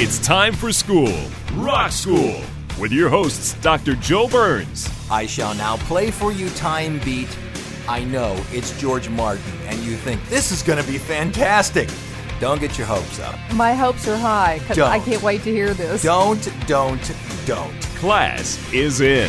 It's time for school, Rock School, with your hosts, Dr. Joe Burns. I shall now play for you Time Beat. I know it's George Martin, and you think this is going to be fantastic. Don't get your hopes up. My hopes are high because I can't wait to hear this. Don't, don't, don't. Class is in.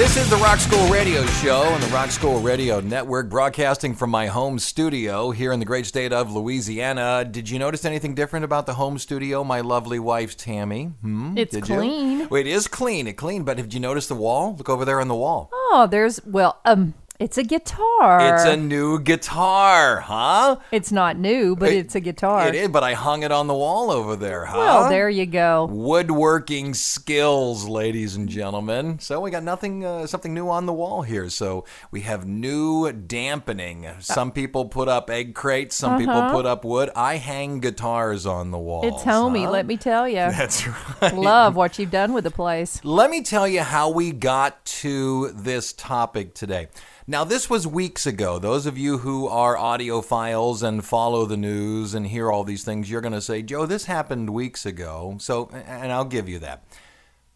This is the Rock School Radio Show and the Rock School Radio Network, broadcasting from my home studio here in the great state of Louisiana. Did you notice anything different about the home studio, my lovely wife Tammy? Hmm? It's Did you? clean. Well, it is clean. It clean. But did you notice the wall? Look over there on the wall. Oh, there's well, um, it's a guitar. It's a new guitar, huh? It's not new, but It- it's a guitar. It is, but I hung it on the wall over there, huh? Well, there you go. Woodworking skills, ladies and gentlemen. So we got nothing, uh, something new on the wall here. So we have new dampening. Some people put up egg crates. Some people put up wood. I hang guitars on the wall. Uh-huh. It's homey, let me tell you. That's right. Love what you've done with the place. Let me tell you how we got to this topic today. Now, this was weeks ago. Those of you who are audiophiles and follow the news and hear all these things, you're going to say, Joe, this happened weeks ago. So, and I'll give you that.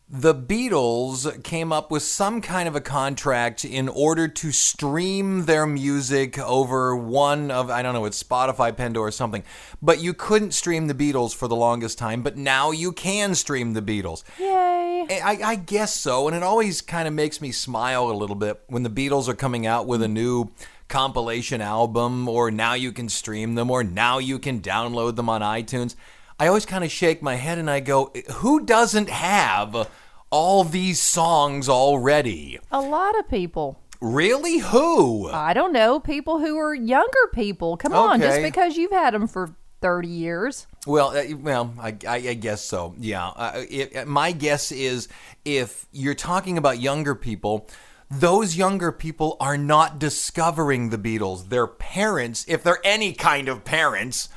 The Beatles came up with some kind of a contract in order to stream their music over one of, I don't know, it's Spotify, Pandora, or something. But you couldn't stream the Beatles for the longest time, but now you can stream the Beatles. Yay. Eh, I, I guess so, and it always kind of makes me smile a little bit when the Beatles are coming out with a mm. new compilation album, or now you can stream them, or now you can download them on iTunes. I always kind of shake my head and I go, eh, who doesn't have all these songs already? A lot of people. Really? Who? I don't know, people who are younger people. Come on, just because you've had them for 30 years. Well, uh, well, I, I, I guess so. Yeah. Uh, it, my guess is if you're talking about younger people, those younger people are not discovering the Beatles. Their parents, if they're any kind of parents,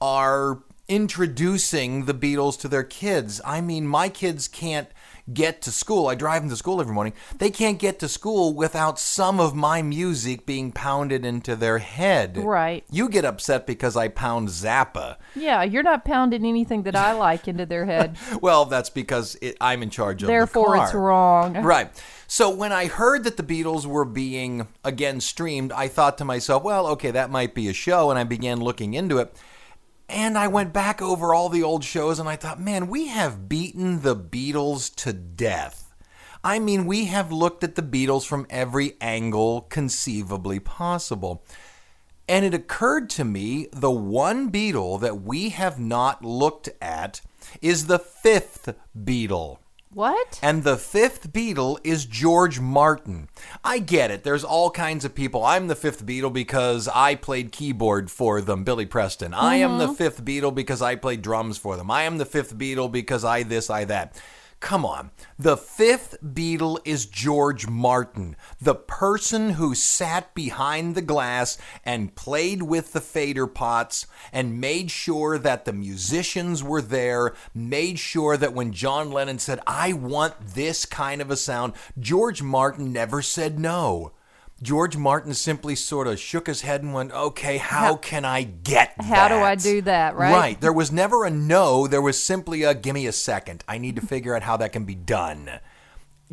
are introducing the Beatles to their kids. I mean, my kids can't get to school. I drive them to school every morning. They can't get to school without some of my music being pounded into their head. Right. You get upset because I pound Zappa. Yeah, you're not pounding anything that I like into their head. Well, that's because it, I'm in charge of Therefore, the it's wrong. Right. So when I heard that the Beatles were being again streamed, I thought to myself, well, okay, that might be a show, and I began looking into it. And I went back over all the old shows and I thought, man, we have beaten the Beatles to death. I mean, we have looked at the Beatles from every angle conceivably possible. And it occurred to me the one Beatle that we have not looked at is the fifth Beatle. What? And the fifth Beatle is George Martin. I get it. There's all kinds of people. I'm the fifth Beatle because I played keyboard for them, Billy Preston. I am the mm-hmm. fifth Beatle because I played drums for them. I am the fifth Beatle because I this, I that. Come on. The fifth Beatle is George Martin, the person who sat behind the glass and played with the fader pots and made sure that the musicians were there, made sure that when John Lennon said, I want this kind of a sound, George Martin never said no. George Martin simply sort of shook his head and went, Okay, how, can I get How do I do that, right? Right. There was never a no. There was simply a give me a second. I need to figure out how that can be done.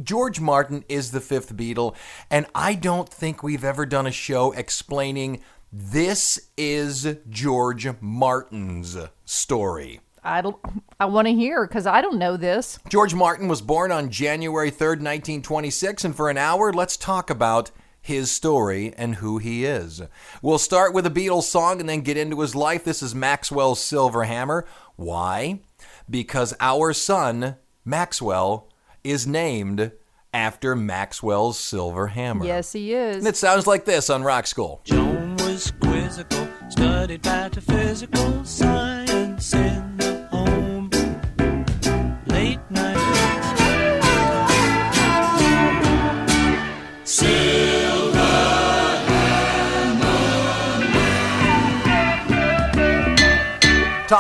George Martin is the fifth Beatle, and I don't think we've ever done a show explaining this is George Martin's story. I don't. I want to hear because I don't know this. George Martin was born on January 3rd, 1926, and for an hour, let's talk about his story and who he is. We'll start with a Beatles song and then get into his life. This is Maxwell's Silver Hammer. Why? because our son, Maxwell, is named after Maxwell's silver hammer. Yes, he is. And it sounds like this on Rock School. Joan was quizzical, studied metaphysical science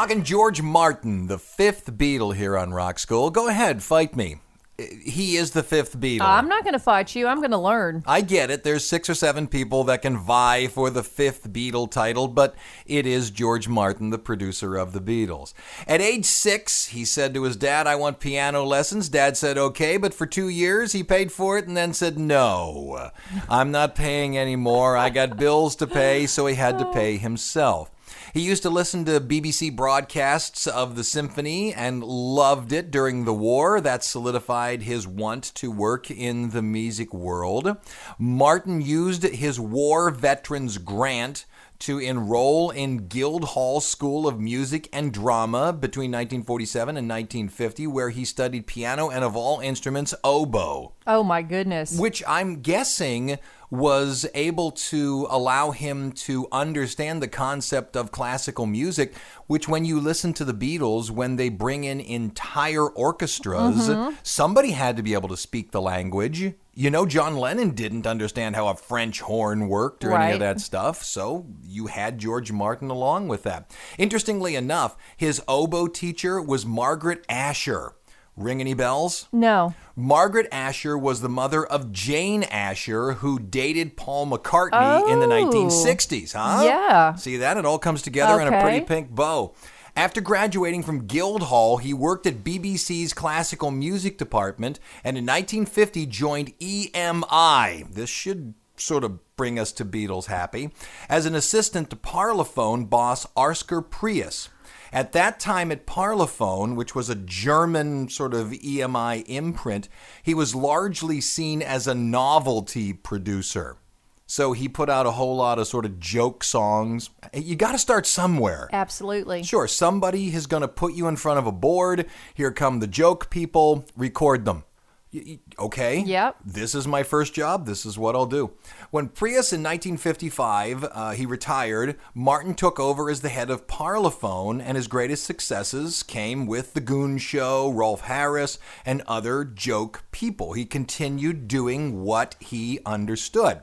Talking George Martin, the fifth Beatle here on Rock School. Go ahead, fight me. He is the fifth Beatle. I'm not going to fight you. I'm going to learn. I get it. There's six or seven people that can vie for the fifth Beatle title, but it is George Martin, the producer of the Beatles. At age six, he said to his dad, I want piano lessons. Dad said, okay, but for two years he paid for it and then said, no, I'm not paying anymore. I got bills to pay, so he had to pay himself. He used to listen to BBC broadcasts of the symphony and loved it during the war. That solidified his want to work in the music world. Martin used his war veterans grant to enroll in Guildhall School of Music and Drama between 1947 and 1950, where he studied piano and, of all instruments, oboe Oh, my goodness. which I'm guessing was able to allow him to understand the concept of classical music, which when you listen to the Beatles, when they bring in entire orchestras, mm-hmm. somebody had to be able to speak the language. You know, John Lennon didn't understand how a French horn worked or any of that stuff, so you had George Martin along with that. Interestingly enough, his oboe teacher was Margaret Asher. Ring any bells? no. Margaret Asher was the mother of Jane Asher, who dated Paul McCartney in the Oh. 1960s, huh? Yeah. See that? It all comes together in a pretty pink bow. After graduating from Guildhall, he worked at BBC's classical music department and in 1950 joined EMI. This should sort of bring us to Beatles happy. As an assistant to Parlophone boss Oscar Preuss. At that time at Parlophone, which was a German sort of EMI imprint, he was largely seen as a novelty producer. So he put out a whole lot of sort of joke songs. You got to start somewhere. Absolutely. Sure, somebody is going to put you in front of a board. Here come the joke people, record them. Okay. Yep. This is my first job. This is what I'll do. When Preuss in 1955 uh, he retired, Martin took over as the head of Parlophone, and his greatest successes came with The Goon Show, Rolf Harris, and other joke people. He continued doing what he understood.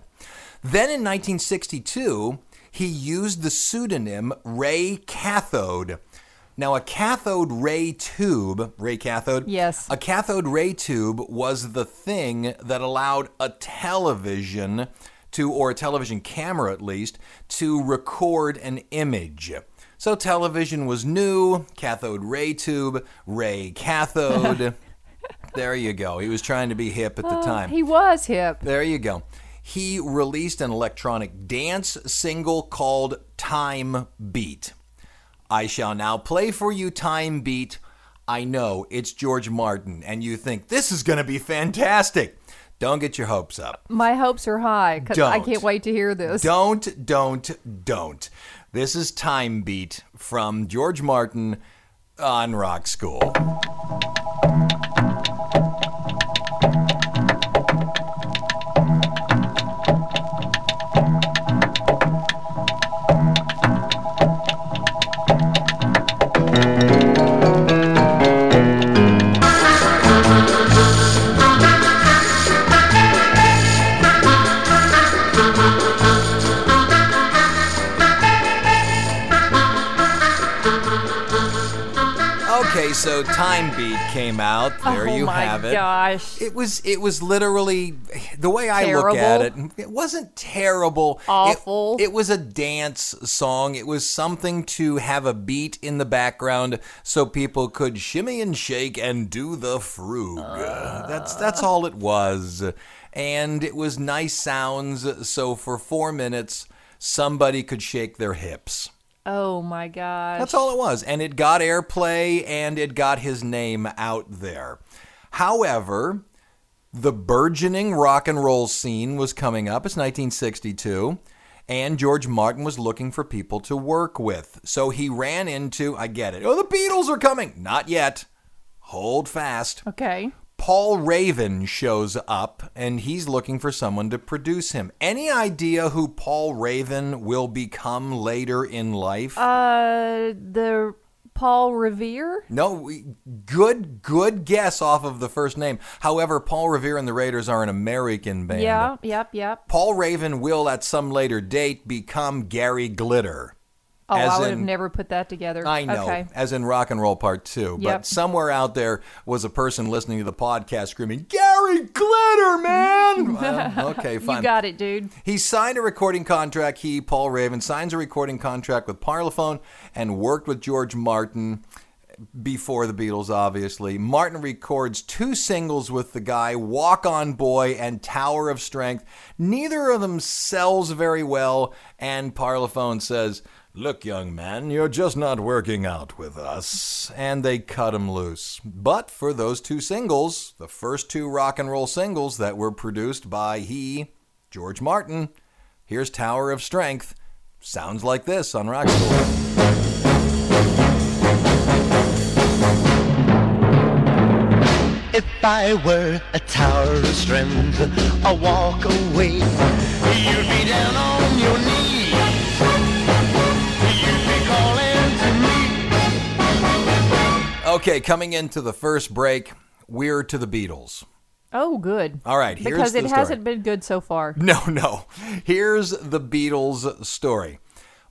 Then in 1962, he used the pseudonym Ray Cathode. Now, a cathode ray tube, ray cathode, Yes. a cathode ray tube was the thing that allowed a television to, or a television camera at least, to record an image. So television was new, cathode ray tube, ray cathode. there you go. He was trying to be hip at the uh, time. He was hip. There you go. He released an electronic dance single called Time Beat. I shall now play for you Time Beat. I know it's George Martin, and you think this is going to be fantastic. Don't get your hopes up. My hopes are high because I can't wait to hear this. Don't, don't, don't. This is Time Beat from George Martin on Rock School. So Time Beat came out. Oh there oh you have it. Oh my gosh. It was it was literally the way I look at it. It wasn't terrible. It- Awful. It, was a dance song. It was something to have a beat in the background so people could shimmy and shake and do the frug. Ah. that's that's all it was. And it was nice sounds so for 4 minutes somebody could shake their hips. Oh my gosh. That's all it was. And it got airplay and it got his name out there. However, the burgeoning rock and roll scene was coming up. It's 1962. and George Martin was looking for people to work with. So he ran into, I get it. Oh, the Beatles are coming. Not yet. Hold fast. Okay. Paul Raven shows up and he's looking for someone to produce him. Any idea who Paul Raven will become later in life? Uh, the Paul Revere. no, good good guess off of the first name. However, Paul Revere and the Raiders are an American band. Yeah. Yep. Yep. Paul Raven will at some later date become Gary Glitter. Oh, As I would have never put that together. I know, Okay. as in rock and roll part two. But somewhere out there was a person listening to the podcast screaming, Gary Glitter, man! Okay, fine. You got it, dude. He signed a recording contract. He, Paul Raven, signs a recording contract with Parlophone and worked with George Martin before the Beatles, obviously. Martin records two singles with the guy Walk On Boy and Tower of Strength. Neither of them sells very well, and Parlophone says, Look, young man, you're just not working out with us. And they cut him loose. But for those two singles, the first two rock and roll singles that were produced by he, George Martin, here's Tower of Strength. Sounds like this on Rock School. If I were a tower of strength, a walk away, you'd be down on your knees. Okay, coming into the first break, we're to the Beatles. Oh, good. All right, here's because it hasn't been good so far. No, no. Here's the Beatles story.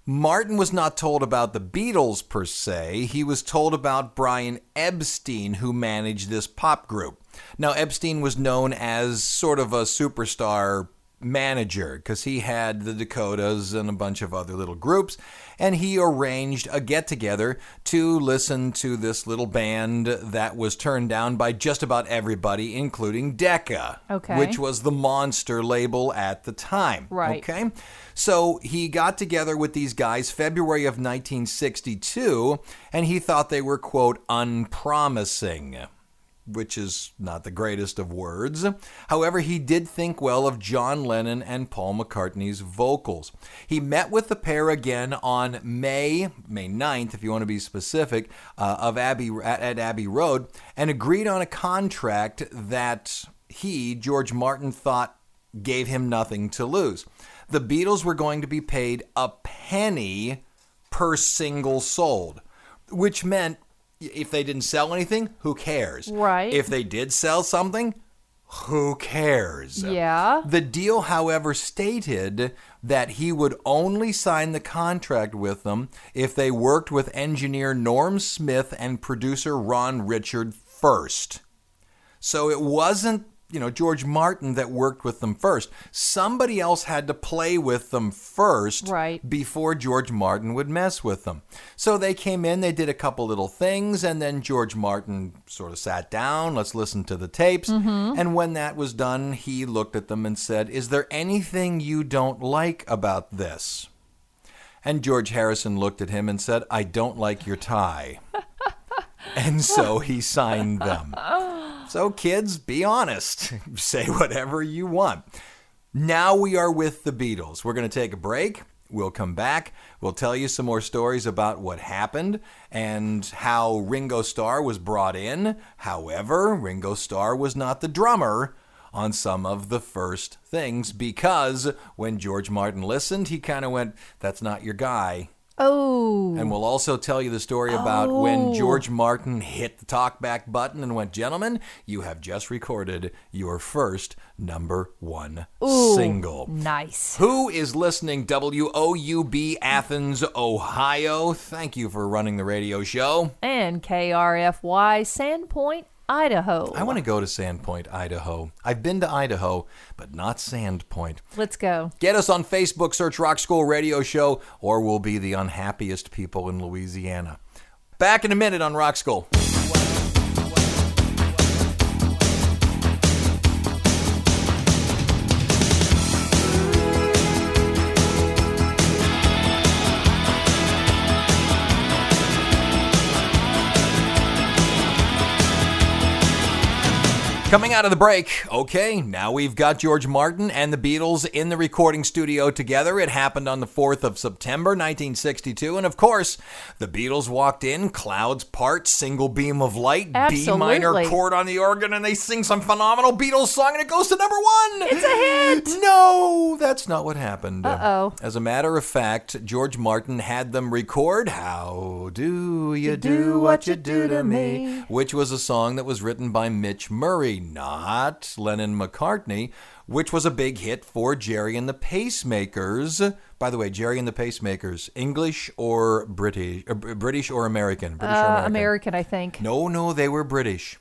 Martin was not told about the Beatles per se. He was told about Brian Epstein, who managed this pop group. Now, Epstein was known as sort of a superstar manager because he had the Dakotas and a bunch of other little groups, and he arranged a get together to listen to this little band that was turned down by just about everybody, including Decca, Okay. which was the monster label at the time. Right. Okay. So he got together with these guys February of 1962, and he thought they were, quote, unpromising. Which is not the greatest of words. However, he did think well of John Lennon and Paul McCartney's vocals. He met with the pair again on May, May 9th, if you want to be specific, uh, of Abbey at, at Abbey Road, and agreed on a contract that he, George Martin, thought gave him nothing to lose. The Beatles were going to be paid a penny per single sold, which meant if they didn't sell anything, who cares? Right. If they did sell something, who cares? Yeah. The deal, however, stated that he would only sign the contract with them if they worked with engineer Norm Smith and producer Ron Richard first. So it wasn't, you know, George Martin that worked with them first. Somebody else had to play with them first Right. before George Martin would mess with them. So they came in, they did a couple little things, and then George Martin sort of sat down, let's listen to the tapes. Mm-hmm. And when that was done, he looked at them and said, Is there anything you don't like about this? And George Harrison looked at him and said, I don't like your tie. and so he signed them. So, kids, be honest. Say whatever you want. Now we are with the Beatles. We're going to take a break. We'll come back. We'll tell you some more stories about what happened and how Ringo Starr was brought in. However, Ringo Starr was not the drummer on some of the first things because when George Martin listened, he kind of went, That's not your guy. Oh. And we'll also tell you the story about when Oh. George Martin hit the talkback button and went, Gentlemen, you have just recorded your first number one Ooh, single. Nice. Who is listening? WOUB Athens, Ohio. Thank you for running the radio show. And KRFY Sandpoint, Idaho. I want to go to Sandpoint, Idaho. I've been to Idaho, but not Sandpoint. Let's go. Get us on Facebook, search Rock School Radio Show, or we'll be the unhappiest people in Louisiana. Back in a minute on Rock School. Coming out of the break, okay, now we've got George Martin and the Beatles in the recording studio together. It happened on the 4th of September, 1962. And of course, the Beatles walked in, clouds part, single beam of light, B minor chord on the organ, and they sing some phenomenal Beatles song, and it goes to number one. It's a hit. No, that's not what happened. Uh-oh. As a matter of fact, George Martin had them record How Do You Do, do What You Do to Me, which was a song that was written by Mitch Murray, not Lennon McCartney, which was a big hit for Gerry and the Pacemakers. By the way, Gerry and the Pacemakers, English or British, uh, British or American? British or Uh, American? American, I think. No, no, they were British.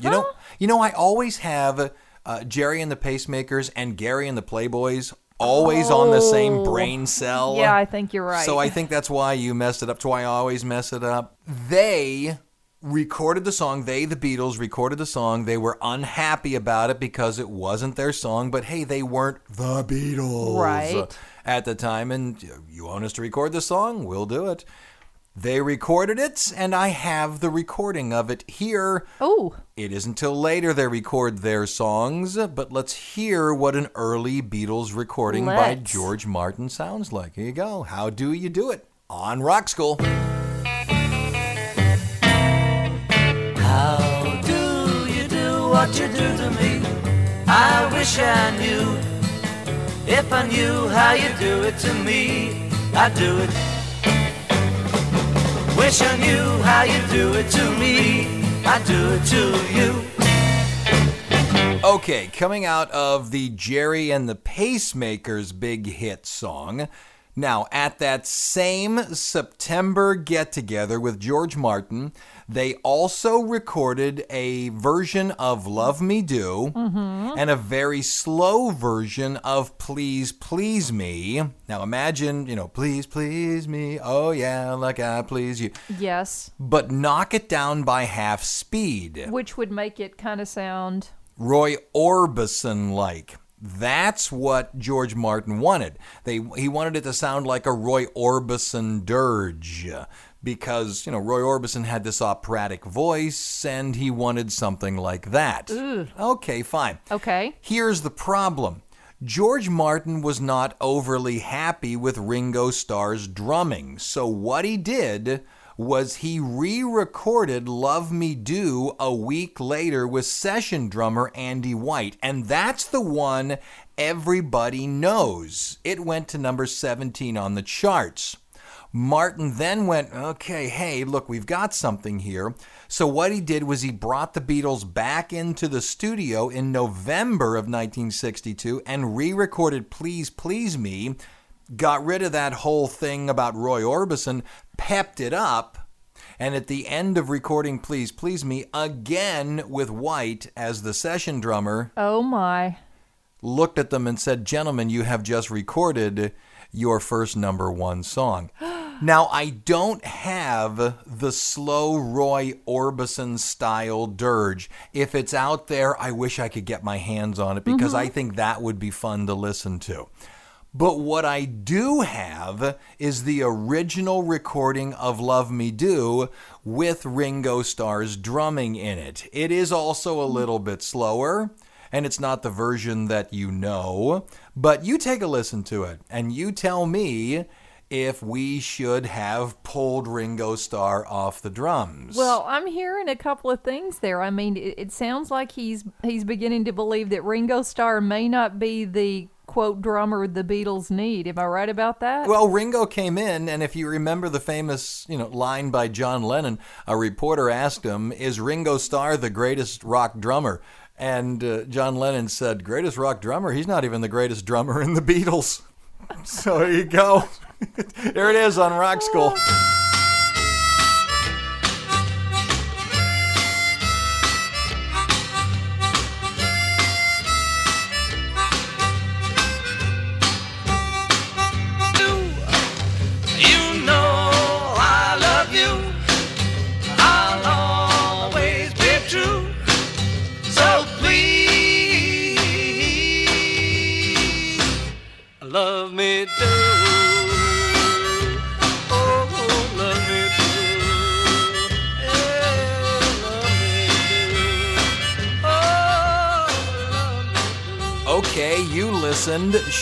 You know, you know, I always have uh, Gerry and the Pacemakers and Gary and the Playboys always on the same Oh. brain cell. Yeah, I think you're right. So I think that's why you messed it up. That's why I always mess it up. They recorded the song. They, the Beatles, recorded the song. They were unhappy about it because it wasn't their song. But hey, they weren't the Beatles Right. at the time. And uh, you want us to record the song? We'll do it. They recorded it, and I have the recording of it here. Oh, It isn't till later they record their songs, but let's hear what an early Beatles recording by Let's. George Martin sounds like. Here you go. How do you do it? On Rock School. How do you do what you do to me? I wish I knew. If I knew how you do it to me, I'd do it. Wish I knew how you do it to me, I'd do it to you. Okay, coming out of the Gerry and the Pacemakers big hit song. Now, at that same September get together with George Martin, they also recorded a version of Love Me Do mm-hmm. and a very slow version of Please Please Me. Now, imagine, you know, Please Please Me. Oh, yeah, like I please you. yes. But knock it down by half speed. Which would make it kind of sound. Roy Orbison like. That's what George Martin wanted. They he wanted it to sound like a Roy Orbison dirge because, you know, Roy Orbison had this operatic voice and he wanted something like that. Okay, fine. Okay. Here's the problem. George Martin was not overly happy with Ringo Starr's drumming, so what he did was he re recorded Love Me Do a week later with session drummer Andy White, and that's the one everybody knows. It went to number 17 on the charts. Martin then went, okay, hey, look, we've got something here. So, what he did was he brought the Beatles back into the studio in November of 1962 and re recorded Please Please Me, got rid of that whole thing about Roy Orbison, pepped it up. And at the end of recording Please Please Me, again with White as the session drummer, Oh my. looked at them and said, Gentlemen, you have just recorded your first number one song. now, I don't have the slow Roy Orbison style dirge. If it's out there, I wish I could get my hands on it because mm-hmm. I think that would be fun to listen to. But what I do have is the original recording of Love Me Do with Ringo Starr's drumming in it. It is also a little bit slower, and it's not the version that you know, but you take a listen to it and you tell me if we should have pulled Ringo Starr off the drums. Well, I'm hearing a couple of things there. I mean, it, it sounds like he's he's beginning to believe that Ringo Starr may not be the quote drummer the Beatles need. Am I right about that? Well, Ringo came in, and if you remember the famous, you know, line by John Lennon, a reporter asked him, "Is Ringo Starr the greatest rock drummer?" And uh, John Lennon said, "Greatest rock drummer? He's not even the greatest drummer in the Beatles." so there you go. there it is on Rock School.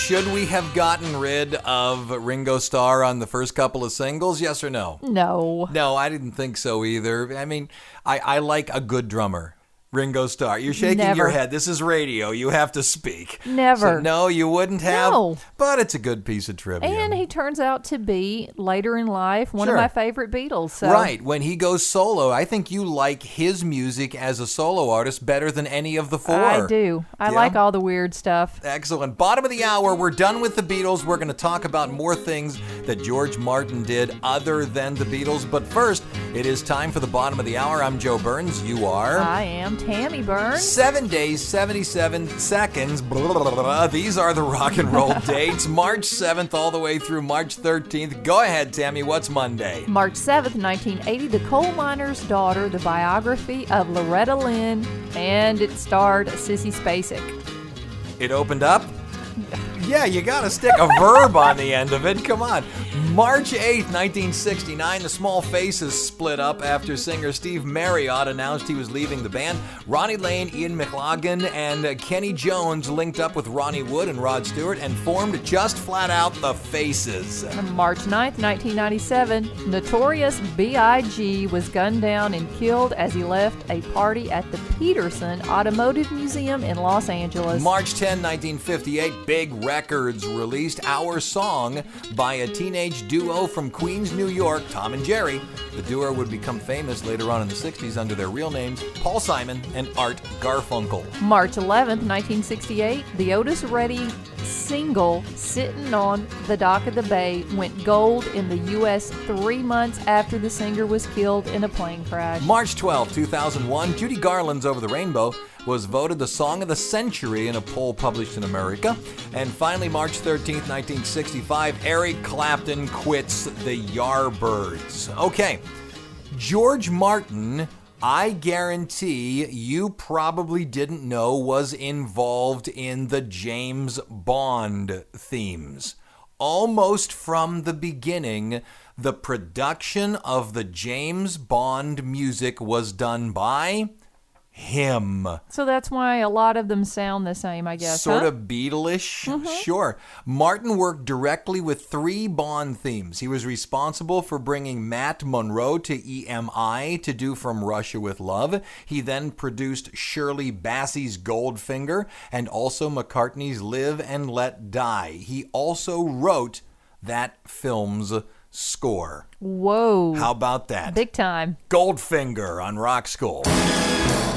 Should we have gotten rid of Ringo Starr on the first couple of singles? Yes or no? No. No, I didn't think so either. I mean, I, I like a good drummer. Ringo Starr. You're shaking your head. This is radio. You have to speak. Never. So, no, you wouldn't have. No. But it's a good piece of trivia. And he turns out to be later in life one Sure. of my favorite Beatles. So Right. When he goes solo, I think you like his music as a solo artist better than any of the four. I do. I Yeah? like all the weird stuff. Excellent. Bottom of the hour, we're done with the Beatles. We're going to talk about more things that George Martin did other than the Beatles. But first, it is time for the bottom of the hour. I'm Joe Burns. You are. I am Tammy Burns. Seven days, 77 seconds. Blah, blah, blah, blah. These are the rock and roll dates. March 7th all the way through March 13th. Go ahead, Tammy. What's Monday? March 7th, 1980, The Coal Miner's Daughter, the biography of Loretta Lynn, and it starred Sissy Spacek. It opened up? Yeah, you gotta stick a verb on the end of it. Come on. March 8, 1969, the Small Faces split up after singer Steve Marriott announced he was leaving the band. Ronnie Lane, Ian McLaughlin, and uh, Kenny Jones linked up with Ronnie Wood and Rod Stewart and formed just flat out the Faces. On March 9, 1997, Notorious B.I.G. was gunned down and killed as he left a party at the Petersen Automotive Museum in Los Angeles. March 10, 1958, Big Records released Our Song by a teenage duo from Queens, New York, Tom and Jerry. The duo would become famous later on in the 60s under their real names, Paul Simon and Art Garfunkel. March 11, 1968, the Otis Redding single Sitting on the Dock of the Bay went gold in the U.S. three months after the singer was killed in a plane crash. March 12, 2001, Judy Garland's Over the Rainbow was voted the Song of the Century in a poll published in America. And finally, March 13, 1965, Eric Clapton quits the Yardbirds. Okay, George Martin, I guarantee you probably didn't know was involved in the James Bond themes. Almost from the beginning, the production of the James Bond music was done by him. So that's why a lot of them sound the same, I guess. Sort huh? of Beatleish, mm-hmm. sure. Martin worked directly with three Bond themes. He was responsible for bringing Matt Monro to EMI to do From Russia with Love. He then produced Shirley Bassey's Goldfinger and also McCartney's Live and Let Die. He also wrote that film's score. Whoa. How about that? Big time. Goldfinger on Rock School.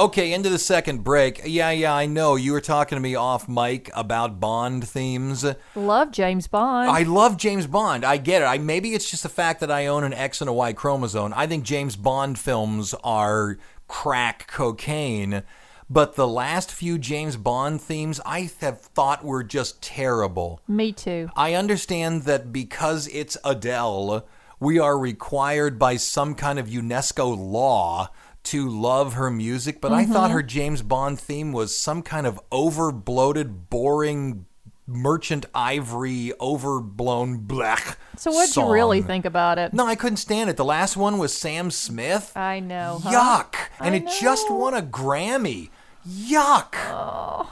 Okay, into the second break. Yeah, yeah, I know. You were talking to me off mic about Bond themes. Love James Bond. I love James Bond. I get it. I maybe it's just the fact that I own an X and a Y chromosome. I think James Bond films are crack cocaine. But the last few James Bond themes I have thought were just terrible. Me too. I understand that because it's Adele, we are required by some kind of UNESCO law to love her music, but I Mm-hmm. thought her James Bond theme was some kind of over bloated, boring merchant ivory, overblown blech. So what'd you really think about it? No, I couldn't stand it. The last one was Sam Smith. I know. huh? Yuck. And I it just won a Grammy. Yuck.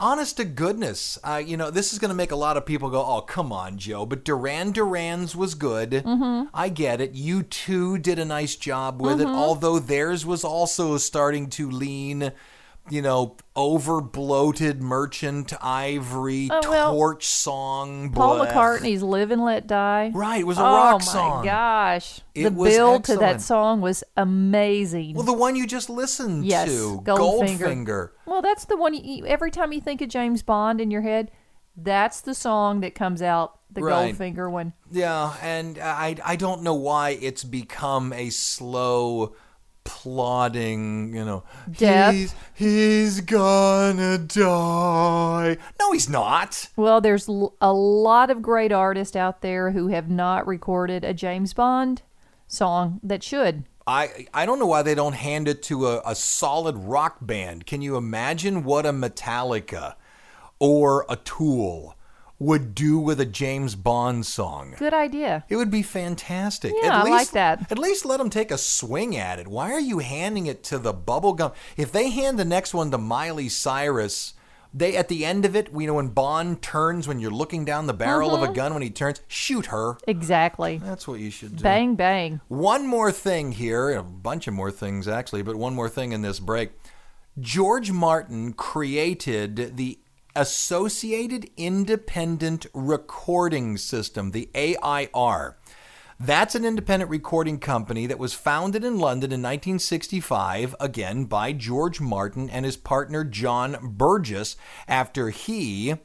Honest to goodness. Uh, you know, this is going to make a lot of people go, oh, come on, Joe. But Duran Duran's was good. Mm-hmm. I get it. U2 did a nice job with Mm-hmm. it, although theirs was also starting to lean. You know, over bloated merchant ivory Oh, well, torch song. Paul. McCartney's "Live and Let Die." Right, it was a oh rock song. Oh my gosh, It the build to that song was amazing. Well, the one you just listened Yes, to, Goldfinger. Goldfinger. Well, that's the one. You- every time you think of James Bond in your head, that's the song that comes out. The Right. Goldfinger one. Yeah, and I I don't know why it's become a slow plodding, you know. Death. He's, he's gonna die. No, he's not. Well, there's l- a lot of great artists out there who have not recorded a James Bond song that should. I I don't know why they don't hand it to a, a solid rock band. Can you imagine what a Metallica or a Tool would do with a James Bond song? Good idea. It would be fantastic. Yeah, at I like least, that. At least let them take a swing at it. Why are you handing it to the bubblegum? If they hand the next one to Miley Cyrus, they at the end of it, you know, when Bond turns, when you're looking down the barrel Mm-hmm. of a gun, when he turns, shoot her. Exactly. That's what you should do. Bang, bang. One more thing here, a bunch of more things actually, but one more thing in this break. George Martin created the Associated Independent Recording System, the AIR. That's an independent recording company that was founded in London in 1965, again by George Martin and his partner John Burgess, after he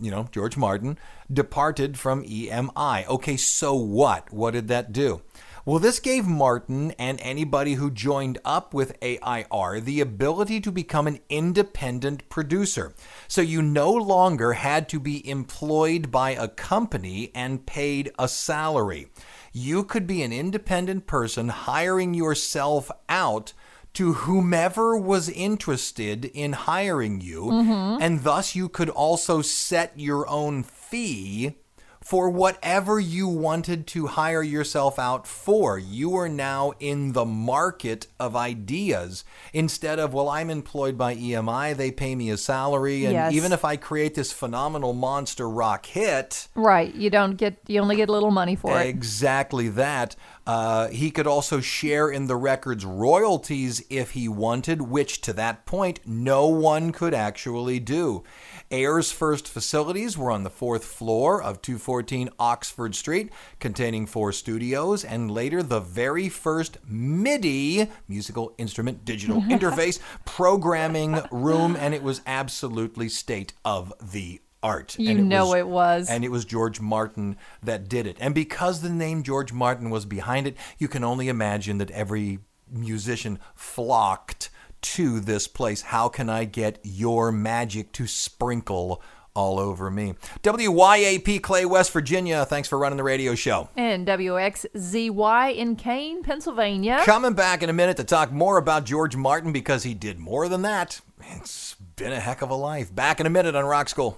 you know, George Martin, departed from EMI. Okay, so what? What did that do? Well, this gave Martin and anybody who joined up with AIR the ability to become an independent producer. So you no longer had to be employed by a company and paid a salary. You could be an independent person hiring yourself out to whomever was interested in hiring you, mm-hmm. and thus you could also set your own fee for whatever you wanted to hire yourself out for. You are now in the market of ideas instead of, well, I'm employed by EMI, they pay me a salary, and Yes. even if I create this phenomenal monster rock hit, Right. You don't get. You only get a little money for it. Exactly that. Uh, he could also share in the record's royalties if he wanted, which to that point, no one could actually do. Air's first facilities were on the fourth floor of 214 Oxford Street, containing four studios, and later the very first MIDI, musical instrument digital interface, programming room, and it was absolutely state of the art. You it know it was. And it was George Martin that did it. And because the name George Martin was behind it, you can only imagine that every musician flocked to this place. How can I get your magic to sprinkle all over me? WYAP Clay, West Virginia. Thanks for running the radio show. And WXZY in Kane, Pennsylvania. Coming back in a minute to talk more about George Martin because he did more than that. It's been a heck of a life. Back in a minute on Rock School.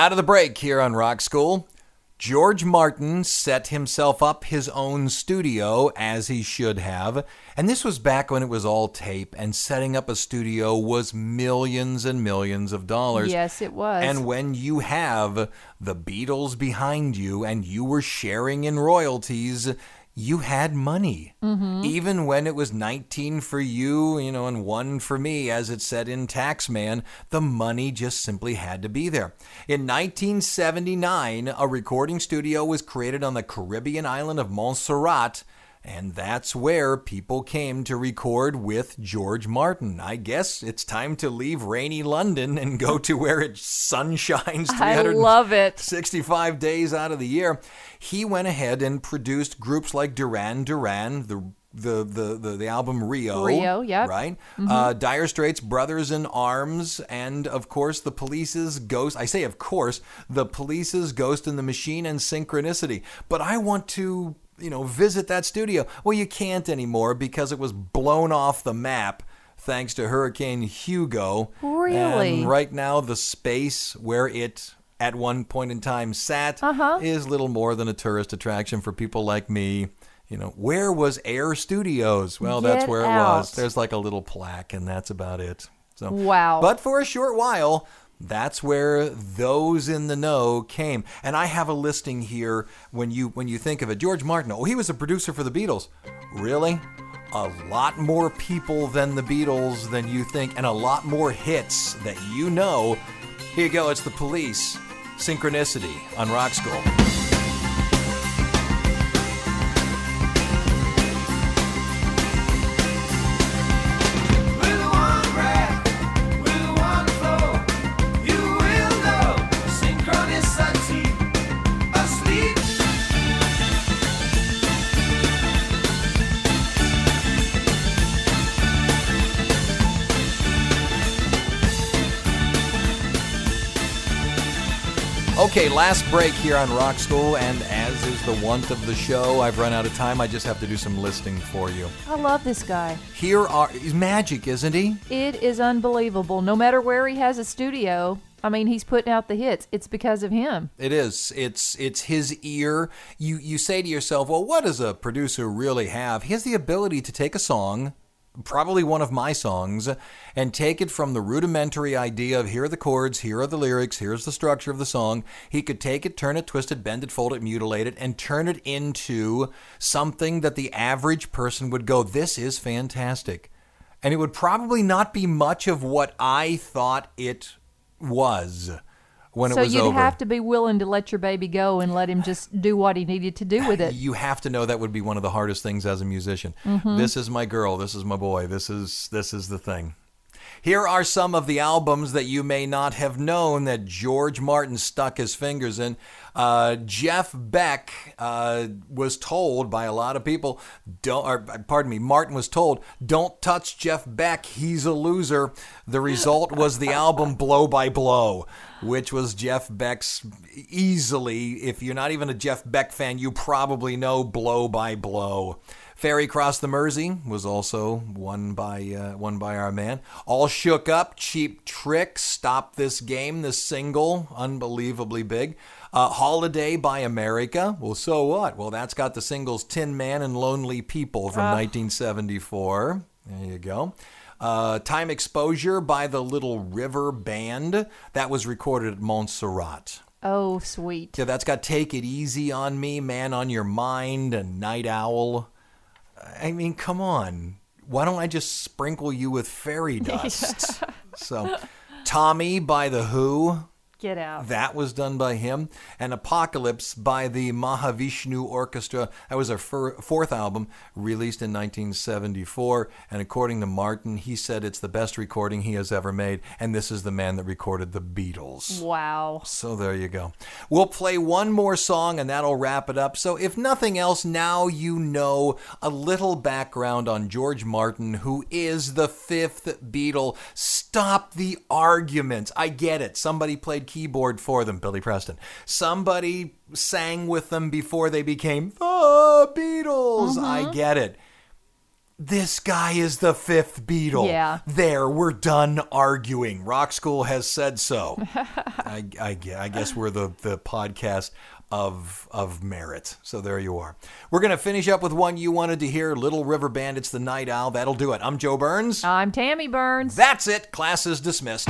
Out of the break here on Rock School, George Martin set himself up his own studio as he should have. And this was back when it was all tape, and setting up a studio was millions and millions of dollars. Yes, it was. And when you have the Beatles behind you and you were sharing in royalties, you had money. Mm-hmm. Even when it was 19 for you, you know, and one for me, as it said in Taxman, the money just simply had to be there. In 1979, a recording studio was created on the Caribbean island of Montserrat. And that's where people came to record with George Martin. I guess it's time to leave rainy London and go to where it sun shines I love it. 65 days out of the year. He went ahead and produced groups like Duran Duran, the the the the, the album Rio, Rio, yep. right? Uh, Dire Straits, Brothers in Arms, and of course the Police's Ghost. I say, of course, the Police's Ghost in the Machine and Synchronicity. But I want to, you know, visit that studio. Well, you can't anymore because it was blown off the map. Thanks to Hurricane Hugo. Really? And right now, the space where it at one point in time sat Uh-huh. is little more than a tourist attraction for people like me. You know, where was Air Studios? Well, that's Get where it was. There's like a little plaque, and that's about it. So Wow. But for a short while, that's where those in the know came. And I have a listing here when you when you think of it. George Martin. Oh, he was a producer for the Beatles. Really? A lot more people than the Beatles than you think, and a lot more hits that you know. Here you go. It's the Police. Synchronicity on Rock School. Last break here on Rock School, and as is the want of the show, I've run out of time. I just have to do some listing for you. I love this guy. Here are he's magic, isn't he? It is unbelievable. No matter where he has a studio, I mean, he's putting out the hits. It's because of him. It is. It's it's his ear. You you say to yourself, well, what does a producer really have? He has the ability to take a song, probably one of my songs, and take it from the rudimentary idea of here are the chords, here are the lyrics, here's the structure of the song. He could take it, turn it, twist it, bend it, fold it, mutilate it, and turn it into something that the average person would go, this is fantastic. And it would probably not be much of what I thought it was when so it was you'd over. have to be willing to let your baby go and let him just do what he needed to do with it. You have to know that would be one of the hardest things as a musician. Mm-hmm. This is my girl. This is my boy. This is this is the thing. Here are some of the albums that you may not have known that George Martin stuck his fingers in. Uh, Jeff Beck uh, was told by a lot of people, don't, or pardon me, Martin was told, don't touch Jeff Beck. He's a loser. The result was the album Blow by Blow, which was Jeff Beck's easily, if you're not even a Jeff Beck fan, you probably know Blow by Blow. Ferry Cross the Mersey was also won by uh, won by our man. All shook up, cheap trick, stop this game. The single, unbelievably big. Uh, Holiday by America. Well, so what? Well, that's got the singles Tin Man and Lonely People from 1974. There you go. Uh, Time Exposure by the Little River Band. That was recorded at Montserrat. Oh, sweet. Yeah, that's got Take It Easy on Me, Man on Your Mind, and Night Owl. I mean, come on. Why don't I just sprinkle you with fairy dust? so, Tommy by The Who. Get out. That was done by him. And Apocalypse by the Mahavishnu Orchestra. That was our fir- fourth album, released in 1974. And according to Martin, he said it's the best recording he has ever made. And this is the man that recorded the Beatles. Wow. So there you go. We'll play one more song and that'll wrap it up. So if nothing else, now you know a little background on George Martin, who is the fifth Beatle. Stop the arguments. I get it. Somebody played keyboard for them, Billy Preston. Somebody sang with them before they became the Beatles. I uh-huh. get it. This guy is the fifth Beatle. Yeah. There, we're done arguing. Rock School has said so. I, I, I guess we're the, the podcast of of merit. So there you are. We're going to finish up with one you wanted to hear Little River Bandits, The Night Owl. That'll do it. I'm Joe Burns. I'm Tammy Burns. That's it. Class is dismissed.